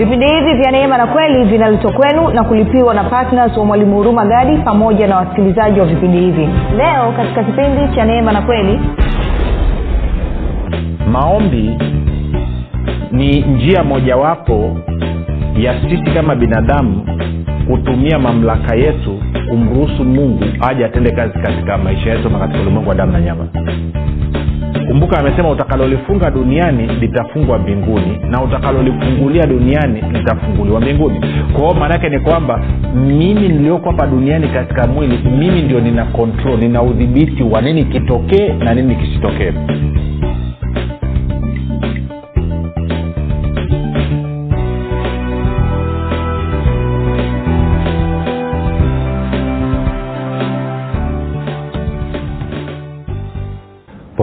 vipindi hivi vya neema na kweli vinaletwa kwenu na kulipiwa na ptns wa mwalimu huruma gadi pamoja na wasikilizaji wa vipindi hivi. Leo katika kipindi cha neema na kweli maombi ni njia mojawapo ya sisi kama binadamu kutumia mamlaka yetu kumruhusu mungu aje atende kazi katika maisha yetu na ulimwengu wa damu na nyama kumbuka amesema utakalolifunga duniani litafungwa mbinguni na utakalolifungulia duniani litafunguliwa mbinguni. Kwa hiyo maanaake ni kwamba mimi nilioko hapa duniani katika mwili mimi ndio nina control nina udhibiti wa nini kitokee na nini kisitokee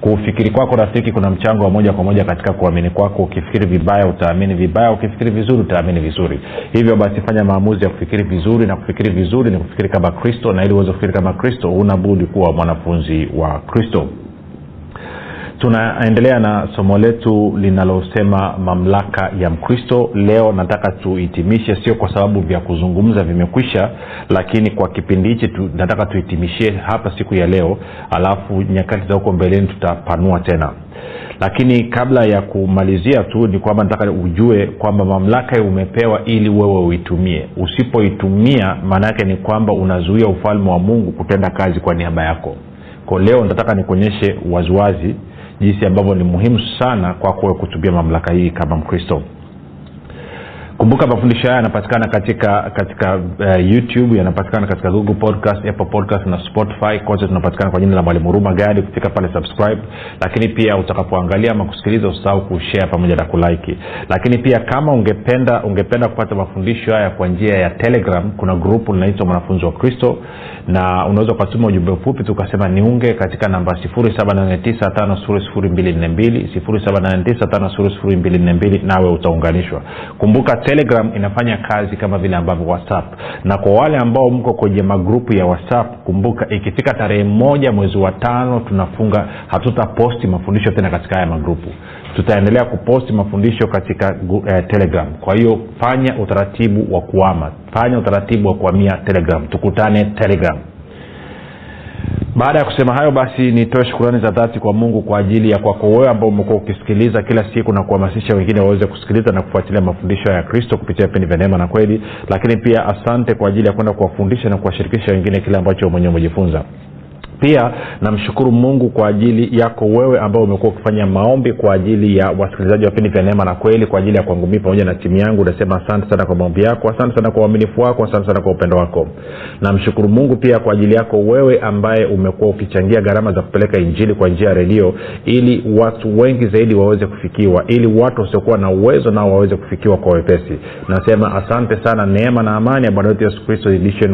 kufikiri kwako rafiki kuna mchango wa moja kwa moja katika kuamini kwako. Ukifikiri vibaya utaamini vibaya. Ukifikiri vizuri utaamini vizuri. Hivyo basi fanya maamuzi ya kufikiri vizuri na kufikiri vizuri ni kufikiri kama kristo na ili uweze kufikiri kama kristo unabudi kuwa mwanafunzi wa kristo tunaendelea na somo letu linalosema mamlaka ya mkristo. Leo nataka tuhitimishe sio kwa sababu vya kuzungumza vimekwisha lakini kwa kipindi hichi tu, nataka tuhitimishie hapa siku ya leo alafu nyakati za huko mbeleni tutapanua tena. Lakini kabla ya kumalizia tu ni kwamba nataka ujue kwamba mamlaka umepewa ili wewe uitumie. Usipoitumia maana yake ni kwamba unazuia ufalme wa mungu kutenda kazi kwa niaba yako. Ko leo nataka nikuonyeshe waziwazi jinsi ambavyo ni muhimu sana kwako kutumia mamlaka hii kama mkristo. Kumbuka mafundisho haya yanapatikana katika katika uh, youtube yanapatikana katika google podcast apple podcast na spotify. Kote tunapatikana kwa jina la mwalimu huruma gadi kufika pale subscribe. Lakini pia utakapoangalia ama kusikiliza usahau kushare pamoja na kulaiki lakini pia kama ungependa ungependa kupata mafundisho haya kwa njia ya telegram kuna grupu linaitwa mwanafunzi wa kristo na unaweza ukatuma ujumbe mfupi tukasema niunge katika namba 7895242 nawe utaunganishwa. Kumbuka telegram inafanya kazi kama vile ambavyo whatsapp. Na kwa wale ambao mko kwenye magrupu ya whatsapp kumbuka ikifika tarehe moja mwezi wa tano tunafunga hatutaposti mafundisho tena katika haya magrupu tutaendelea kuposti mafundisho katika eh, telegram. Kwa hiyo fanya utaratibu wa kuama fanya utaratibu wa kuamia telegram. Tukutane telegram. Baada ya kusema hayo basi nitoe shukurani za dhati kwa mungu kwa ajili ya kwako wewe ambao umekuwa ukisikiliza kila siku na kuhamasisha wengine waweze kusikiliza na kufuatilia mafundisho ya kristo kupitia vipindi vya neema na kweli. Lakini pia asante kwa ajili ya kwenda kuwafundisha na kuwashirikisha wengine kile ambacho mwenyewe umejifunza pia namshukuru mungu kwa ajili yako wewe ambao umekuwa ukifanya maombi kwa ajili ya wasikilizaji wa vipindi vya neema na kweli kwa ajili ya kwangu mii pamoja na timu yangu. Unasema asante sana kwa maombi yako asante sana kwa uaminifu wako asante sana kwa upendo wako. Namshukuru mungu pia kwa ajili yako wewe ambaye umekuwa ukichangia gharama za kupeleka injili kwa njia ya redio ili watu wengi zaidi waweze kufikiwa ili watu wasiokuwa na uwezo nao waweze kufikiwa kwa wepesi. Nasema asante sana neema na amani ya bwana wetu yesu kristo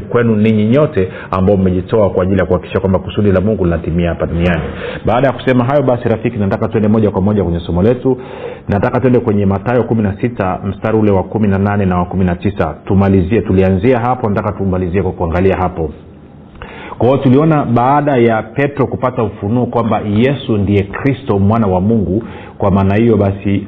kwenu ninyi nyote ambao mmejitoa kwa ajili ya kuhakikisha kwamba kusudi la mungu linatimia hapa duniani. Baada ya kusema hayo basi rafiki nataka tuende moja kwa moja kwenye somo letu. Nataka tuende kwenye matayo kumi na sita mstari ule wa kumi na nane na wa kumi na tisa. Tumalizie tulianzia hapo nataka tumalizie kwa kuangalia hapo. Kwa tuliona baada ya petro kupata ufunuo kwamba yesu ndiye kristo mwana wa mungu kwa maana hiyo basi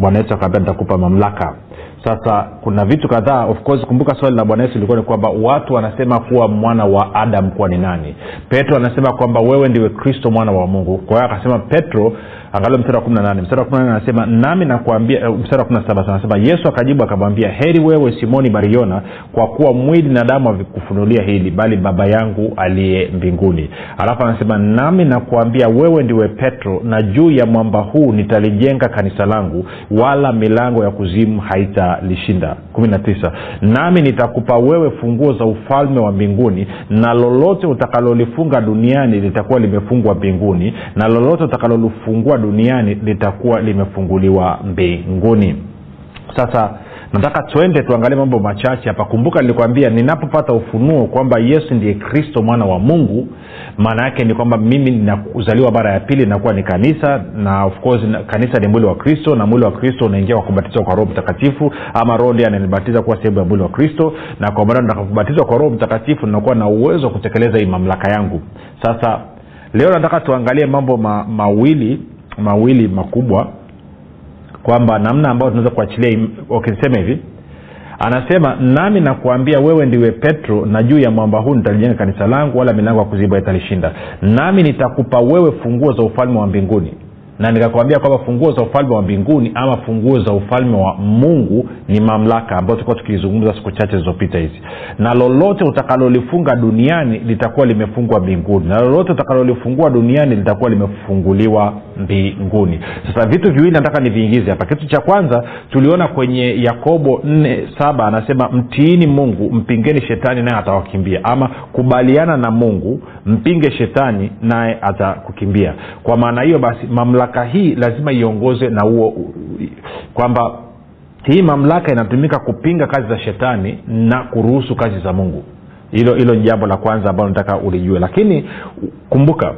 bwana yesu akaambia nitakupa mamlaka sasa kuna vitu kadhaa. Of course kumbuka swali la bwana yesu ilikuwa ni kwamba watu wanasema kuwa mwana wa adam kuwa ni nani? Petro anasema kwamba wewe ndiwe kristo mwana wa mungu. Kwa hiyo akasema petro angalia mstari wa kumi na nane. Mstari wa kumi na nane anasema nami nakuambia uh, mstari wa kumi na saba anasema yesu akajibu akamwambia heri wewe simoni bariona kwa kuwa mwili na damu havikufunulia hili bali baba yangu aliye mbinguni. Alafu anasema nami nakuambia wewe ndiwe petro na juu ya mwamba huu nitalijenga kanisa langu wala milango ya kuzimu haitalishinda. Kumi na tisa. Nami nitakupa wewe funguo za ufalme wa mbinguni na lolote utakalolifunga duniani litakuwa limefungwa mbinguni na lolote utakalolifungua duniani litakuwa limefunguliwa mbinguni. Sasa nataka twende tuangalie mambo machache hapa. Kumbuka nilikwambia ninapopata ufunuo kwamba yesu ndiye kristo mwana wa mungu maana yake ni kwamba mimi ninazaliwa mara ya pili inakuwa ni kanisa na of course kanisa ni mwili wa kristo na mwili wa kristo unaingia kwa kubatizwa kwa roho mtakatifu ama roho ndiye ananibatiza kuwa sehemu ya mwili wa kristo na kwa maana nitakapobatizwa kwa roho mtakatifu ninakuwa na uwezo wa kutekeleza hii mamlaka yangu. Sasa leo nataka tuangalie mambo ma, mawili mawili makubwa kwamba namna ambayo tunaweza kuachilia ukisema hivi. Anasema nami nakuambia wewe ndiwe petro na juu ya mwamba huu nitalijenga kanisa langu wala milango ya kuziba italishinda. Nami nitakupa wewe funguo za ufalme wa mbinguni na nikakwambia kwamba funguo za ufalme wa mbinguni ama funguo za ufalme wa mungu ni mamlaka ambayo tulikuwa tukizungumza siku chache zilizopita hizi. Na lolote utakalolifunga duniani litakuwa limefungwa mbinguni. Na lolote utakalolifungua duniani litakuwa limefunguliwa mbinguni. Sasa vitu viwili nataka niviingize hapa. Kitu cha kwanza tuliona kwenye yakobo 4 saba anasema mtiini mungu mpingeni shetani naye atawakimbia. Ama kubaliana na mungu mpinge shetani naye atakukimbia. Kwa maana hiyo basi mamlaka hii lazima iongoze na huo kwamba hii mamlaka inatumika kupinga kazi za shetani na kuruhusu kazi za mungu. Hilo hilo ni jambo la kwanza ambalo nataka ulijue. Lakini kumbuka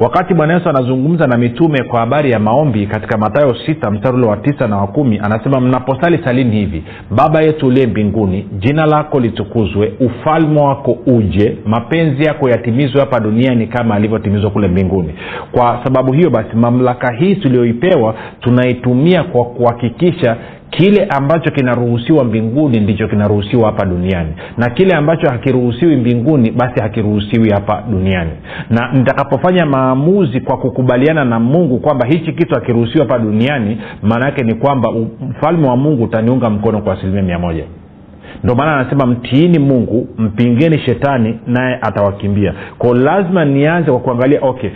wakati bwana yesu anazungumza na mitume kwa habari ya maombi katika matayo sita mstari ule wa tisa na wa kumi anasema mnaposali salini hivi baba yetu uliye mbinguni jina lako litukuzwe ufalme wako uje mapenzi yako yatimizwe hapa duniani kama alivyotimizwa kule mbinguni. Kwa sababu hiyo basi mamlaka hii tuliyoipewa tunaitumia kwa kuhakikisha kile ambacho kinaruhusiwa mbinguni ndicho kinaruhusiwa hapa duniani. Na kile ambacho hakiruhusiwi mbinguni basi hakiruhusiwi hapa duniani. Na nitakapofanya maamuzi kwa kukubaliana na mungu kwamba hichi kitu hakiruhusiwi hapa duniani maana yake ni kwamba mfalme wa mungu utaniunga mkono kwa asilimia mia moja. Ndio maana anasema mtiini mungu mpingeni shetani naye atawakimbia. Ko lazima nianze kwa kuangalia okay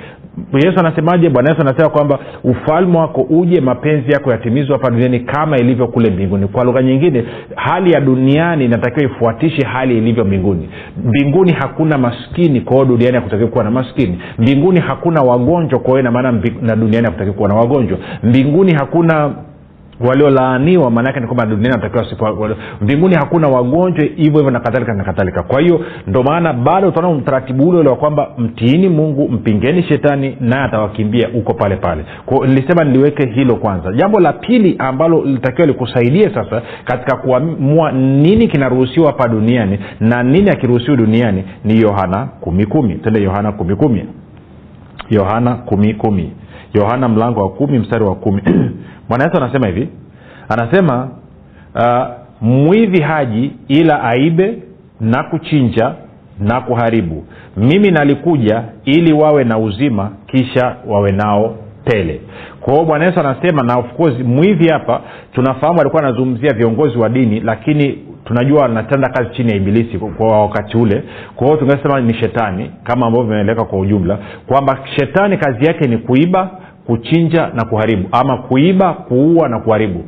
yesu anasemaje? Bwana yesu anasema kwamba ufalme wako uje mapenzi yako yatimizwa hapa duniani kama ilivyo kule mbinguni. Kwa lugha nyingine hali ya duniani inatakiwa ifuatishe hali ilivyo mbinguni. Mbinguni hakuna maskini kwa hiyo duniani hakutakiwa kuwa na maskini. Mbinguni hakuna wagonjwa kwa hiyo inamaana na duniani hakutakiwa kuwa na wagonjwa. Mbinguni hakuna waliolaaniwa maanaake ni kwamba duniani watakiwa mbinguni hakuna wagonjwa hivyo hivyo na kadhalika na kadhalika. Kwa hiyo ndo maana bado utaona mtaratibu ule ule wa kwamba mtiini mungu mpingeni shetani naye atawakimbia huko pale pale. Kwao nilisema niliweke hilo kwanza. Jambo la pili ambalo litakiwa likusaidie sasa katika kuamua nini kinaruhusiwa hapa duniani na nini akiruhusiwi duniani ni yohana kumi kumi. Tende yohana kumi kumi. Yohana kumi kumi yohana mlango wa kumi mstari wa kumi. Bwana anasema hivi. Anasema uh, mwivi haji ila aibe na kuchinja na kuharibu. Mimi nalikuja ili wawe na uzima kisha wawe nao tele. Kwa hiyo bwana yesu anasema na of mwivi hapa tunafahamu alikuwa anazungumzia viongozi wa dini lakini tunajua anatenda kazi chini ya ibilisi kwa wakati ule. Kwa hiyo tungesema ni shetani kama ambavyo vimeeleka kwa ujumla kwamba shetani kazi yake ni kuiba kuchinja na kuharibu ama kuiba kuua na kuharibu.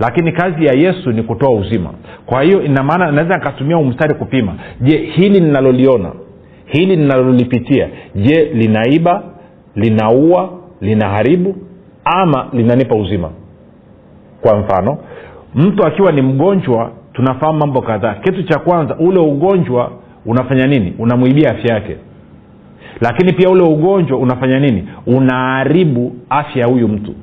Lakini kazi ya yesu ni kutoa uzima. Kwa hiyo ina maana naweza nikatumia umstari kupima. Je hili ninaloliona hili ninalolipitia je linaiba linaua linaharibu ama linanipa uzima? Kwa mfano mtu akiwa ni mgonjwa tunafahamu mambo kadhaa. Kitu cha kwanza ule ugonjwa unafanya nini? Unamwibia afya yake lakini pia ule ugonjwa unafanya nini? Unaharibu afya ya huyu mtu.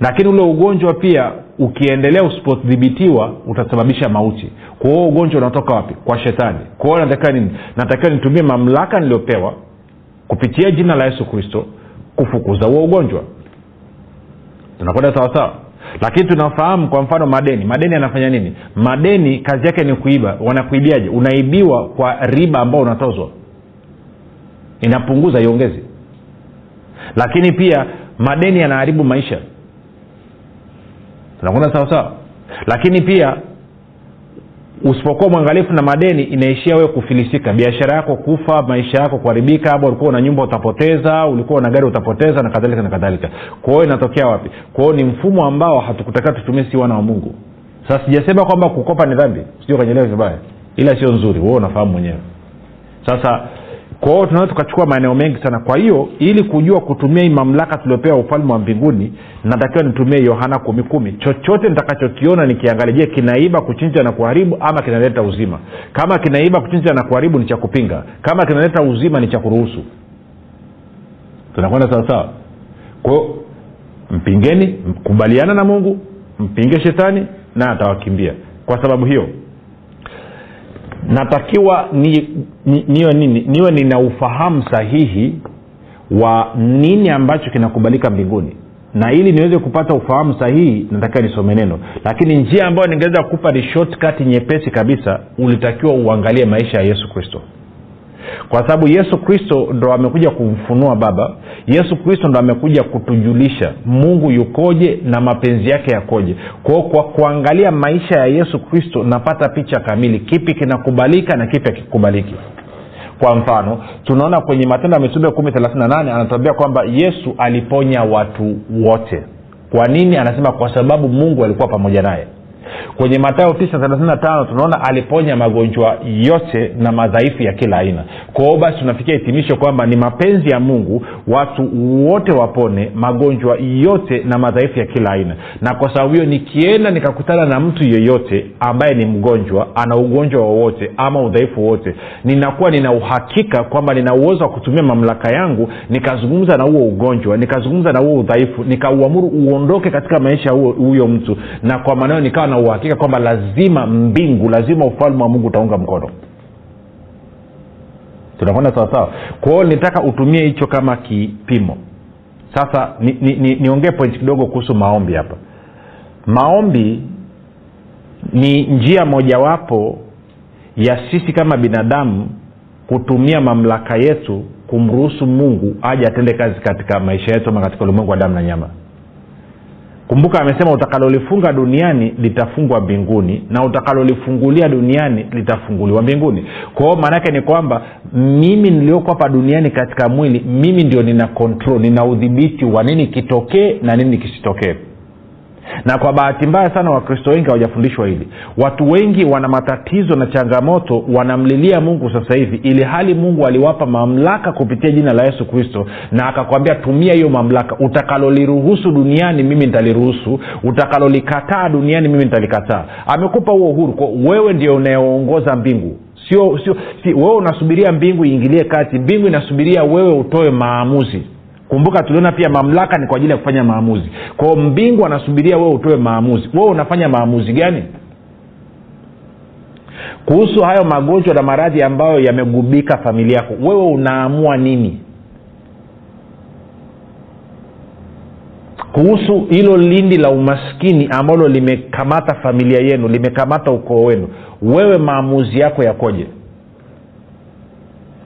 Lakini ule ugonjwa pia ukiendelea usipodhibitiwa utasababisha mauti. Kwa ugonjwa unatoka wapi? Kwa shetani. Kwa natakiwa nini natakiwa nitumie mamlaka niliyopewa kupitia jina la yesu kristo kufukuza huo ugonjwa. Tunakwenda sawasawa lakini tunafahamu kwa mfano madeni. Madeni yanafanya nini? Madeni kazi yake ni kuiba. Wanakuibiaje? Unaibiwa kwa riba ambao unatozwa inapunguza iongezi lakini pia madeni yanaharibu maisha. Tunakwenda sawasawa lakini pia usipokuwa mwangalifu na madeni inaishia wewe kufilisika. Biashara yako kufa maisha yako kuharibika ama ulikuwa una nyumba utapoteza ulikuwa na gari utapoteza na kadhalika na kadhalika. Kwa hiyo inatokea wapi? Kwa hiyo ni mfumo ambao hatukutakiwa tutumie si wana wa mungu. Sasa sijasema kwamba kukopa ni dhambi. Sijui ukanyelewa vibaya. Ila sio nzuri. Wewe unafahamu mwenyewe. Sasa kwa hiyo tunaweza tukachukua maeneo mengi sana. Kwa hiyo ili kujua kutumia hii mamlaka tuliopewa ufalme wa mbinguni natakiwa nitumie yohana kumi kumi. Chochote nitakachokiona nikiangalia je kinaiba kuchinja na kuharibu ama kinaleta uzima? Kama kinaiba kuchinja na kuharibu ni cha kupinga. Kama kinaleta uzima ni cha kuruhusu. Tunakwenda sawasawa kwao mpingeni kubaliana na mungu mpinge shetani na atawakimbia. Kwa sababu hiyo natakiwa ni, ni, niwe nini? Niwe nina ufahamu sahihi wa nini ambacho kinakubalika mbinguni. Na ili niweze kupata ufahamu sahihi natakiwa nisome neno. Lakini njia ambayo ningeweza kukupa ni shortcut nyepesi kabisa ulitakiwa uangalie maisha ya yesu kristo kwa sababu yesu kristo ndo amekuja kumfunua baba. Yesu kristo ndo amekuja kutujulisha mungu yukoje na mapenzi yake yakoje. Kwao kwa kuangalia maisha ya yesu kristo napata picha kamili. Kipi kinakubalika na kipi hakikubaliki? Kwa mfano tunaona kwenye matendo ya mitume kumi thelathini na nane anatuambia kwamba yesu aliponya watu wote. Kwa nini? Anasema kwa sababu mungu alikuwa pamoja naye kwenye matayo 935 tunaona aliponya magonjwa yote na madhaifu ya kila aina. Kwao basi tunafikia hitimisho kwamba ni mapenzi ya mungu watu wote wapone magonjwa yote na madhaifu ya kila aina. Na kwa sababu hiyo nikienda nikakutana na mtu yeyote ambaye ni mgonjwa ana ugonjwa wowote ama udhaifu wowote ninakuwa nina uhakika kwamba nina uwezo wa kutumia mamlaka yangu nikazungumza na huo ugonjwa nikazungumza na huo udhaifu nikauamuru uondoke katika maisha huyo mtu. Na kwa maneno nikawa na uhakika kwamba lazima mbingu lazima ufalme wa mungu utaunga mkono. Tunakwenda sawasawa kwao nitaka utumie hicho kama kipimo. Sasa niongee ni, ni, ni point kidogo kuhusu maombi hapa. Maombi ni njia mojawapo ya sisi kama binadamu kutumia mamlaka yetu kumruhusu mungu aje atende kazi katika maisha yetu ama katika ulimwengu wa damu na nyama kumbuka amesema utakalolifunga duniani litafungwa mbinguni na utakalolifungulia duniani litafunguliwa mbinguni. Kwao maanaake ni kwamba mimi nilioko hapa duniani katika mwili mimi ndio nina kontrol nina udhibiti wa nini kitokee na nini kisitokee na kwa bahati mbaya sana wakristo wengi hawajafundishwa hili. Watu wengi wana matatizo na changamoto wanamlilia mungu sasa hivi ili hali mungu aliwapa mamlaka kupitia jina la yesu kristo na akakwambia tumia hiyo mamlaka. Utakaloliruhusu duniani mimi nitaliruhusu. Utakalolikataa duniani mimi nitalikataa. Amekupa huo uhuru. Kwa wewe ndio unayeongoza mbingu. Sio sio si, wewe unasubiria mbingu iingilie kati. Mbingu inasubiria wewe utoe maamuzi kumbuka tuliona pia mamlaka ni kwa ajili ya kufanya maamuzi. Kwao mbingu anasubiria wewe utoe maamuzi. Wewe unafanya maamuzi gani? Kuhusu hayo magonjwa na maradhi ambayo yamegubika familia yako wewe unaamua nini? Kuhusu hilo lindi la umaskini ambalo limekamata familia yenu limekamata ukoo wenu wewe maamuzi yako yakoje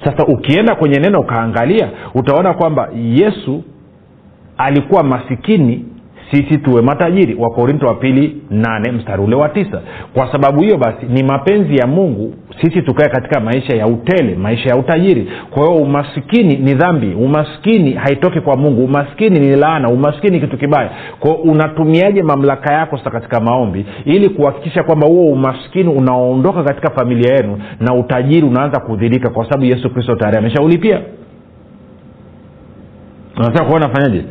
sasa ukienda kwenye neno ukaangalia utaona kwamba yesu alikuwa masikini sisi tuwe matajiri wakorinto wa pili nane mstari ule wa tisa. Kwa sababu hiyo basi ni mapenzi ya mungu sisi tukae katika maisha ya utele maisha ya utajiri. Kwa hiyo umaskini ni dhambi umaskini haitoki kwa mungu umaskini ni laana umaskini kitu kibaya. Kwao unatumiaje mamlaka yako sasa katika maombi? Ili kuhakikisha kwamba huo umaskini unaondoka katika familia yenu na utajiri unaanza kudhirika kwa sababu yesu kristo tayari ameshaulipia. Unataka kuona fanyaje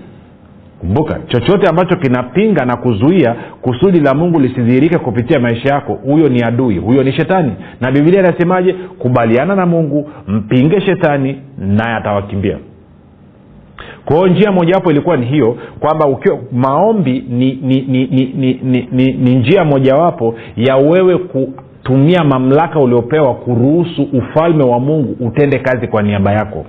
kumbuka chochote ambacho kinapinga na kuzuia kusudi la mungu lisidhihirike kupitia maisha yako huyo ni adui huyo ni shetani. Na bibilia inasemaje? Kubaliana na mungu mpinge shetani naye atawakimbia. Kwa hiyo njia mojawapo ilikuwa ni hiyo kwamba ukiwa maombi ni ni ni, ni, ni, ni, ni, ni njia mojawapo ya wewe kutumia mamlaka uliopewa kuruhusu ufalme wa mungu utende kazi kwa niaba yako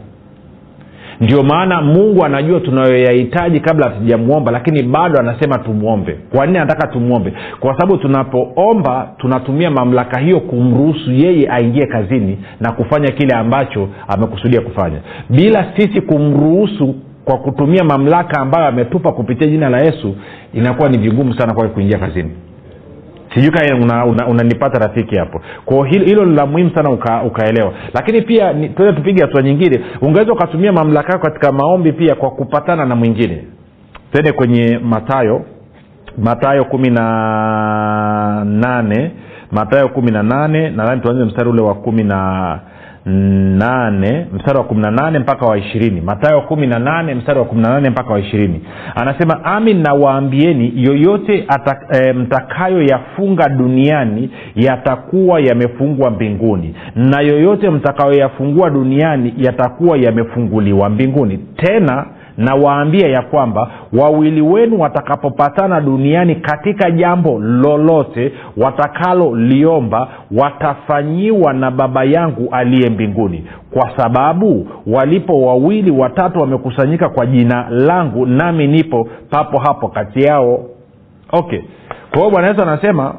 ndio maana mungu anajua tunayoyahitaji kabla hatujamwomba lakini bado anasema tumwombe. Kwa nini anataka tumwombe? Kwa sababu tunapoomba tunatumia mamlaka hiyo kumruhusu yeye aingie kazini na kufanya kile ambacho amekusudia kufanya. Bila sisi kumruhusu kwa kutumia mamlaka ambayo ametupa kupitia jina la yesu inakuwa ni vigumu sana kwake kuingia kazini sijui kaa unanipata una, una rafiki hapo. Kwao hilo la muhimu sana uka, ukaelewa. Lakini pia tuea tupige hatua nyingine. Ungeweza ukatumia mamlaka yako katika maombi pia kwa kupatana na mwingine. Tende kwenye matayo matayo kumi na nane matayo kumi na nane nadhani tuanze mstari ule wa kumi na nane mstari wa kumi na nane mpaka wa ishirini. Matayo kumi na nane mstari wa kumi na nane mpaka wa ishirini. Anasema amin nawaambieni yoyote ata, e, mtakayoyafunga duniani yatakuwa yamefungwa mbinguni na yoyote mtakayoyafungua duniani yatakuwa yamefunguliwa mbinguni. Tena nawaambia ya kwamba wawili wenu watakapopatana duniani katika jambo lolote watakaloliomba watafanyiwa na baba yangu aliye mbinguni. Kwa sababu walipo wawili watatu wamekusanyika kwa jina langu nami nipo papo hapo kati yao. Okay. Kwa hiyo bwana yesu anasema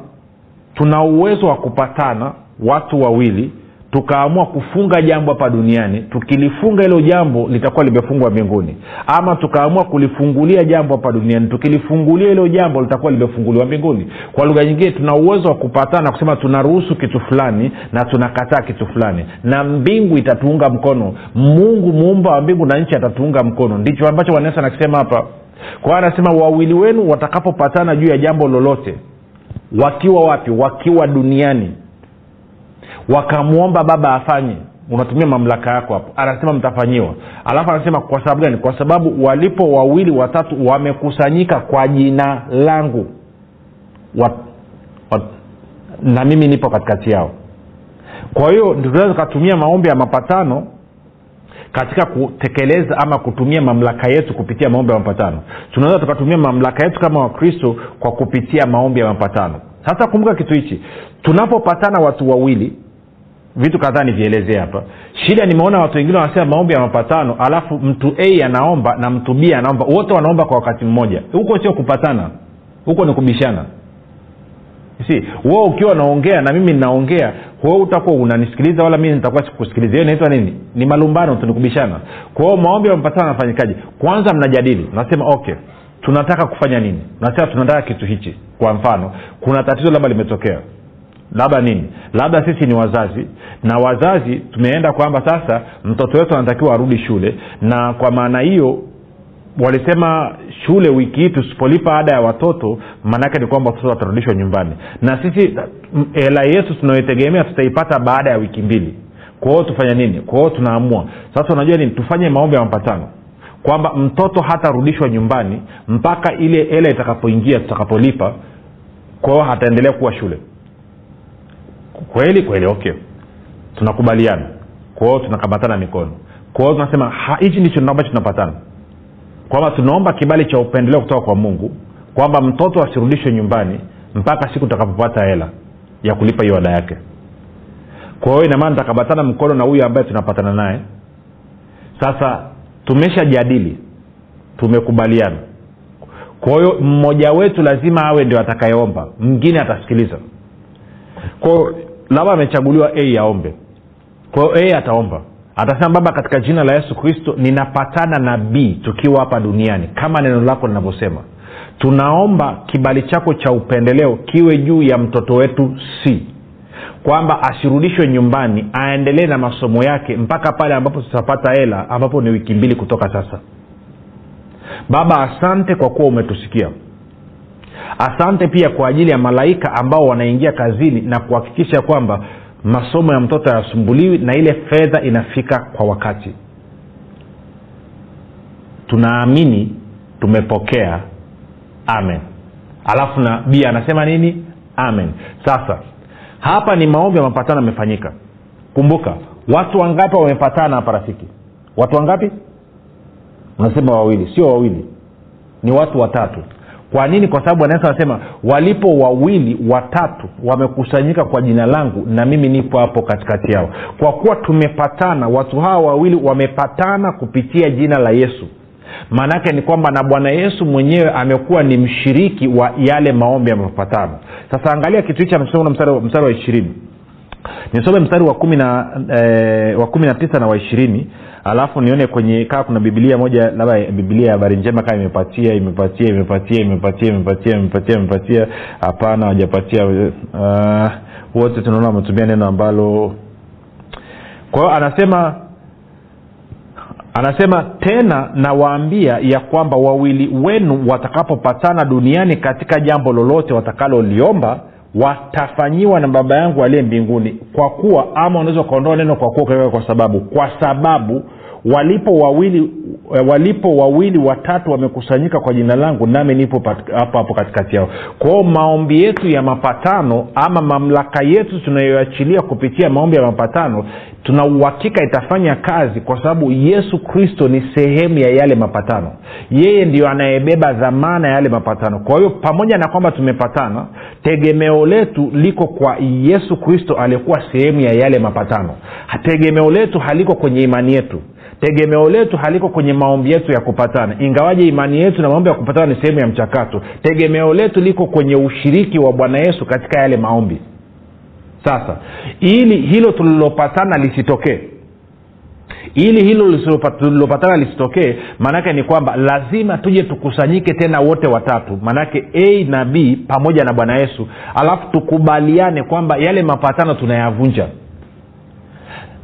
tuna uwezo wa kupatana watu wawili tukaamua kufunga jambo hapa duniani tukilifunga hilo jambo litakuwa limefungwa mbinguni. Ama tukaamua kulifungulia jambo hapa duniani tukilifungulia hilo jambo litakuwa limefunguliwa mbinguni. Kwa lugha nyingine tuna uwezo wa kupatana kusema tunaruhusu kitu fulani na tunakataa kitu fulani. Na mbingu itatuunga mkono. Mungu muumba wa mbingu na nchi atatuunga mkono. Ndicho ambacho bwana anakisema hapa. Kwa anasema wawili wenu watakapopatana juu ya jambo lolote wakiwa wapi? Wakiwa duniani wakamwomba baba afanye. Unatumia mamlaka yako hapo. Anasema mtafanyiwa. Alafu anasema kwa sababu gani? Kwa sababu walipo wawili watatu wamekusanyika kwa jina langu. Wat, wat, na mimi nipo katikati yao. Kwa hiyo tunaweza tukatumia maombi ya mapatano katika kutekeleza ama kutumia mamlaka yetu kupitia maombi ya mapatano. Tunaweza tukatumia mamlaka yetu kama wakristo kwa kupitia maombi ya mapatano. Sasa kumbuka kitu hichi. Tunapopatana watu wawili vitu kadhaa nivielezee hapa. Shida nimeona watu wengine wanasema maombi ya mapatano alafu mtu a anaomba na mtu b anaomba. Wote wanaomba kwa wakati mmoja. Huko sio kupatana huko ni kubishana. Si wewe ukiwa naongea na mimi ninaongea wewe utakuwa unanisikiliza wala mimi nitakuwa sikusikiliza. Hiyo inaitwa nini? Ni malumbano tunikubishana kwa maombi ya mapatano kwanza mnajadili. Nasema okay tunataka kufanya nini? Nasema tunataka kitu hichi. Kwa mfano kuna tatizo labda limetokea. Labda nini labda sisi ni wazazi na wazazi tumeenda kwamba sasa mtoto wetu anatakiwa arudi shule na kwa maana hiyo walisema shule wiki hii tusipolipa ada ya watoto maanaake ni kwamba watoto watarudishwa nyumbani. Na sisi hela yetu tunayoitegemea tutaipata baada ya wiki mbili. Kwa hiyo tufanya nini? Kwa hiyo tunaamua. Sasa unajua nini? Tufanye maombi ya mapatano. Kwamba mtoto hatarudishwa nyumbani mpaka ile hela itakapoingia tutakapolipa kwa hataendelea kuwa shule kweli kweli okay. Tunakubaliana. Kwao tunakamatana mikono. Kwao tunasema hichi ndicho ambacho tunapatana kwamba tunaomba kibali cha upendeleo kutoka kwa mungu kwamba mtoto asirudishwe nyumbani mpaka siku tutakapopata hela ya kulipa hiyo ada yake. Kwa hiyo inamaana takabatana mkono na huyo ambaye tunapatana naye. Sasa tumeshajadili tumekubaliana. Kwa hiyo mmoja wetu lazima awe ndio atakayeomba mwingine atasikiliza. Kwao labda amechaguliwa a aombe. Kwa hiyo a ataomba. Atasema baba katika jina la yesu kristo ninapatana na b tukiwa hapa duniani kama neno lako linavyosema. Tunaomba kibali chako cha upendeleo kiwe juu ya mtoto wetu c kwamba asirudishwe nyumbani aendelee na masomo yake mpaka pale ambapo tutapata hela ambapo ni wiki mbili kutoka sasa. Baba asante kwa kuwa umetusikia asante pia kwa ajili ya malaika ambao wanaingia kazini na kuhakikisha kwamba masomo ya mtoto hayasumbuliwi na ile fedha inafika kwa wakati. Tunaamini tumepokea. Amen. Alafu na bia anasema nini? Amen. Sasa hapa ni maombi ya mapatano yamefanyika. Kumbuka watu wangapi wamepatana hapa rafiki? Watu wangapi? Unasema wawili sio wawili. Ni watu watatu kwa nini? Kwa sababu anaweza anasema walipo wawili watatu wamekusanyika kwa jina langu na mimi nipo hapo katikati yao. Kwa kuwa tumepatana watu hawa wawili wamepatana kupitia jina la yesu. Maanaake ni kwamba na bwana yesu mwenyewe amekuwa ni mshiriki wa yale maombi ya mapatano. Sasa angalia kitu hichi amesoma mstari wa ishirini. Nisome mstari wa kumi na eh, wa kumi na tisa na wa ishirini alafu nione kwenye kaa kuna bibilia moja labda bibilia ya habari njema kaa imepatia imepatia imepatia imepatia imepatia imepatia imepatia. Hapana wajapatia uh, wote tunaona wametumia neno ambalo kwa hiyo anasema anasema tena nawaambia ya kwamba wawili wenu watakapopatana duniani katika jambo lolote watakaloliomba watafanyiwa na baba yangu aliye mbinguni. Kwa kuwa ama unaweza ukaondoa neno kwa kuwa ukaweka kwa sababu. Kwa sababu walipo wawili walipo wawili watatu wamekusanyika kwa jina langu nami nipo hapo hapo katikati yao. Kwao maombi yetu ya mapatano ama mamlaka yetu tunayoachilia kupitia maombi ya mapatano tuna uhakika itafanya kazi kwa sababu yesu kristo ni sehemu ya yale mapatano. Yeye ndio anayebeba dhamana ya yale mapatano. Kwa hiyo pamoja na kwamba tumepatana tegemeo letu liko kwa yesu kristo aliyekuwa sehemu ya yale mapatano. Tegemeo letu haliko kwenye imani yetu tegemeo letu haliko kwenye maombi yetu ya kupatana. Ingawaje imani yetu na maombi ya kupatana ni sehemu ya mchakato tegemeo letu liko kwenye ushiriki wa bwana yesu katika yale maombi. Sasa ili hilo tulilopatana lisitokee ili hilo tulilopatana lisitokee maanaake ni kwamba lazima tuje tukusanyike tena wote watatu maanake a na b pamoja na bwana yesu alafu tukubaliane kwamba yale mapatano tunayavunja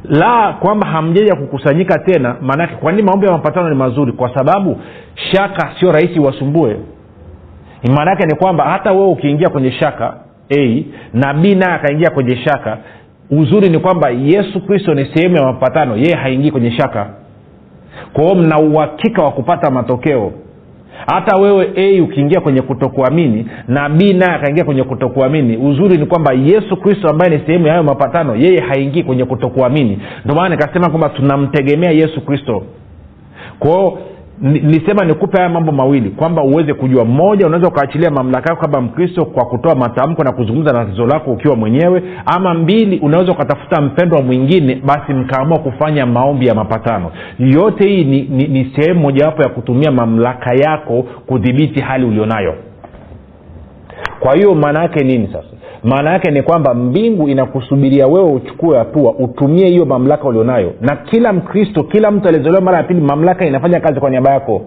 la kwamba hamjaja kukusanyika tena maanake kwa nini maombi ya mapatano ni mazuri? Kwa sababu shaka sio rahisi wasumbue maana yake ni kwamba hata wewe ukiingia kwenye shaka a na b naye akaingia kwenye shaka uzuri ni kwamba yesu kristo ni sehemu ya mapatano yeye haingii kwenye shaka. Kwa hiyo mna uhakika wa kupata matokeo hata wewe a ukiingia kwenye kutokuamini na b naye akaingia kwenye kutokuamini uzuri ni kwamba yesu kristo ambaye ni sehemu ya hayo mapatano yeye haingii kwenye kutokuamini. Ndio maana nikasema kwamba tunamtegemea yesu kristo. Kwao nilisema nikupe haya mambo mawili kwamba uweze kujua. Moja unaweza ukaachilia mamlaka yako kama mkristo kwa kutoa matamko na kuzungumza na tatizo lako ukiwa mwenyewe. Ama mbili unaweza ukatafuta mpendwa mwingine basi mkaamua kufanya maombi ya mapatano. Yote hii ni, ni, ni sehemu mojawapo ya kutumia mamlaka yako kudhibiti hali ulionayo. Kwa hiyo maana yake nini sasa maana yake ni kwamba mbingu inakusubiria wewe uchukue hatua utumie hiyo mamlaka ulionayo. Na kila mkristo kila mtu aliyezolewa mara ya pili mamlaka inafanya kazi kwa niaba yako.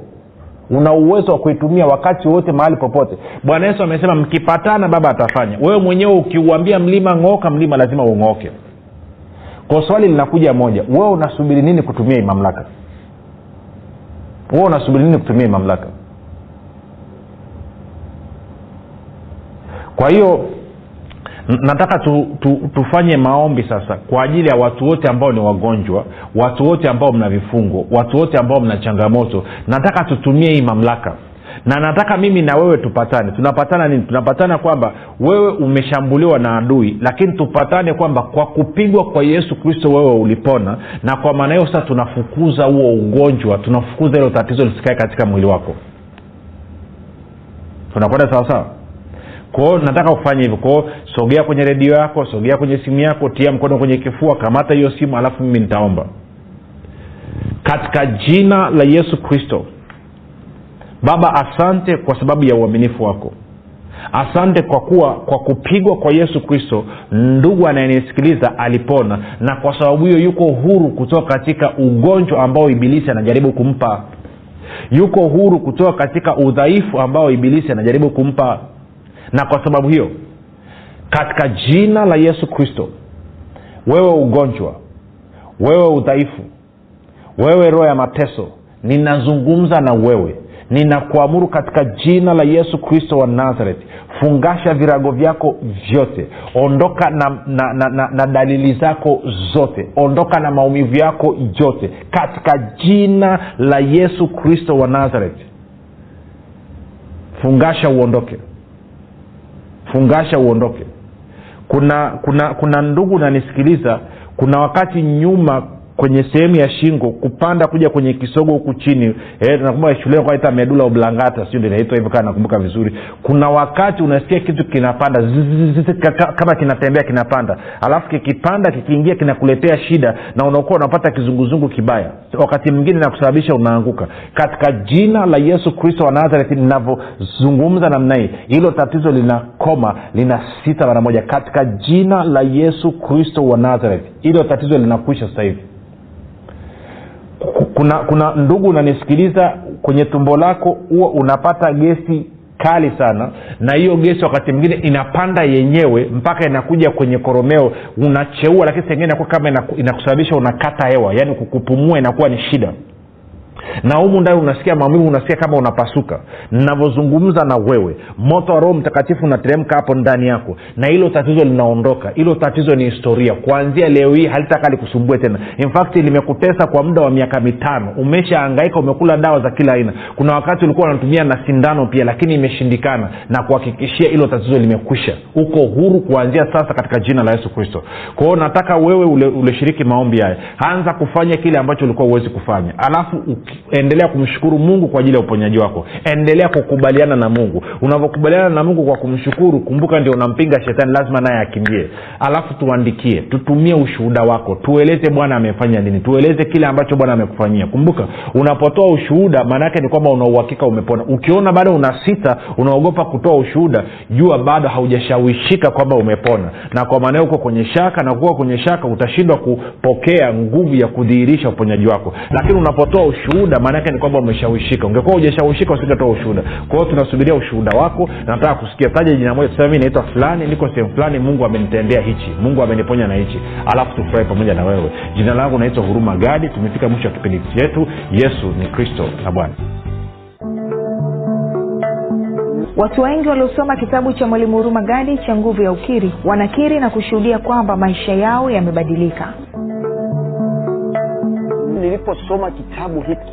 Una uwezo wa kuitumia wakati wowote mahali popote. Bwana yesu amesema mkipatana baba atafanya. Wewe mwenyewe ukiuambia mlima ng'ooka mlima lazima ung'ooke kwa swali linakuja moja wewe unasubiri nini kutumia mamlaka? Wewe unasubiri nini kutumia hii mamlaka? Kwa hiyo nataka tu, tu, tufanye maombi sasa kwa ajili ya watu wote ambao ni wagonjwa watu wote ambao mna vifungo watu wote ambao mna changamoto. Nataka tutumie hii mamlaka. Na nataka mimi na wewe tupatane. Tunapatana nini? Tunapatana kwamba wewe umeshambuliwa na adui lakini tupatane kwamba kwa kupigwa kwa yesu kristo wewe ulipona na kwa maana hiyo sasa tunafukuza huo ugonjwa tunafukuza hilo tatizo lisikae katika mwili wako. Tunakwenda sawasawa kwao nataka ufanye hivyo. Kwao sogea kwenye redio yako sogea kwenye simu yako tia mkono kwenye kifua kamata hiyo simu alafu mimi nitaomba. Katika jina la yesu kristo. Baba asante kwa sababu ya uaminifu wako. Asante kwa kuwa kwa kupigwa kwa yesu kristo ndugu anayenisikiliza alipona na kwa sababu hiyo yuko huru kutoka katika ugonjwa ambao ibilisi anajaribu kumpa. Yuko huru kutoka katika udhaifu ambao ibilisi anajaribu kumpa na kwa sababu hiyo katika jina la yesu kristo wewe ugonjwa wewe udhaifu wewe roho ya mateso ninazungumza na wewe. Ninakuamuru katika jina la yesu kristo wa nazareti fungasha virago vyako vyote. Ondoka na, na, na, na, na dalili zako zote. Ondoka na maumivu yako yote. Katika jina la yesu kristo wa nazareti fungasha uondoke fungasha uondoke. Kuna kuna kuna ndugu nanisikiliza kuna wakati nyuma kwenye sehemu ya shingo kupanda kuja kwenye kisogo huku chini. Eh, nakumbuka shuleni kwaita medula oblangata sio inaitwa hivyo kaa nakumbuka vizuri. Kuna wakati unasikia kitu kinapanda kama kinatembea kinapanda. Alafu kikipanda kikiingia kinakuletea shida na unakuwa unapata kizunguzungu kibaya. Wakati mwingine nakusababisha unaanguka. Katika jina la yesu kristo wa nazareti ninavyozungumza namna hii hilo tatizo linakoma lina sita mara moja. Katika jina la yesu kristo wa nazareti hilo tatizo linakwisha sasa hivi kuna kuna ndugu unanisikiliza kwenye tumbo lako huwa unapata gesi kali sana na hiyo gesi wakati mwingine inapanda yenyewe mpaka inakuja kwenye koromeo unacheua lakini sengine inakuwa kama inakusababisha unakata hewa yaani kukupumua inakuwa ni shida na humu ndani unasikia maumivu unasikia kama unapasuka. Navyozungumza na wewe moto wa roho mtakatifu unateremka hapo ndani yako na hilo tatizo linaondoka. Hilo tatizo ni historia. Kuanzia leo hii halitaka likusumbue tena. In fact limekutesa kwa muda wa miaka mitano. Umeshaangaika umekula dawa za kila aina. Kuna wakati ulikuwa unatumia na sindano pia lakini imeshindikana. Na kuhakikishia hilo tatizo limekwisha. Uko huru kuanzia sasa katika jina la yesu kristo. Kwao nataka wewe ule, uleshiriki maombi haya. Anza kufanya kile ambacho ulikuwa huwezi kufanya. Alafu uki- endelea kumshukuru mungu kwa ajili ya uponyaji wako. Endelea kukubaliana na mungu. Unavyokubaliana na mungu kwa kumshukuru kumbuka ndio unampinga shetani lazima naye akimbie. Alafu tuandikie tutumie ushuhuda wako. Tueleze bwana amefanya nini. Tueleze kile ambacho bwana amekufanyia. Kumbuka unapotoa ushuhuda maanaake ni kwamba unauhakika umepona. Ukiona bado una sita unaogopa kutoa ushuhuda jua bado haujashawishika kwamba umepona. Na kwa maana uko kwenye shaka na kuwa kwenye shaka utashindwa kupokea nguvu ya kudhihirisha uponyaji wako. Lakini unapotoa ushuhuda maana yake ni kwamba umeshawishika. Ungekuwa ujashawishika usingetoa ushuhuda. Kwa hiyo tunasubiria ushuhuda wako nataka kusikia taja jina moja tuseme mi naitwa fulani niko sehemu fulani mungu amenitendea hichi mungu ameniponya na hichi. Alafu tufurahi pamoja na wewe. Jina langu naitwa huruma gadi tumefika mwisho wa kipindi chetu. Yesu ni kristo na bwana. Watu wengi waliosoma kitabu cha mwalimu huruma gadi cha nguvu ya ukiri wanakiri na kushuhudia kwamba maisha yao yamebadilika. Niliposoma kitabu hiki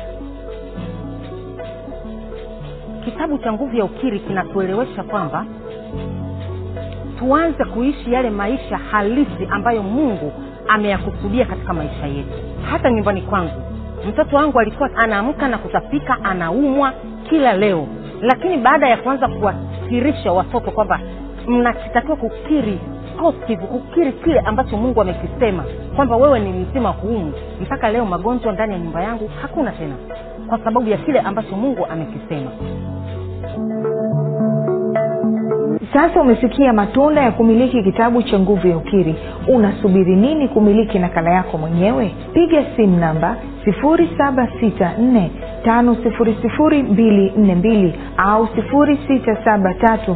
kitabu cha nguvu ya ukiri kinatuelewesha kwamba tuanze kuishi yale maisha halisi ambayo mungu ameyakusudia katika maisha yetu. Hata nyumbani kwangu mtoto wangu alikuwa anaamka na kutapika anaumwa kila leo. Lakini baada ya kuanza kuwakirisha watoto kwamba mnakitakiwa kukiri positive kukiri kile ambacho mungu amekisema kwamba wewe ni mzima huumu mpaka leo magonjwa ndani ya nyumba yangu hakuna tena kwa sababu ya kile ambacho mungu amekisema sasa umesikia matunda ya kumiliki kitabu cha nguvu ya ukiri. Unasubiri nini kumiliki nakala yako mwenyewe? Piga simu namba 764 5242 au 673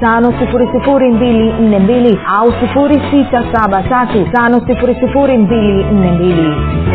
7895242 au 6735242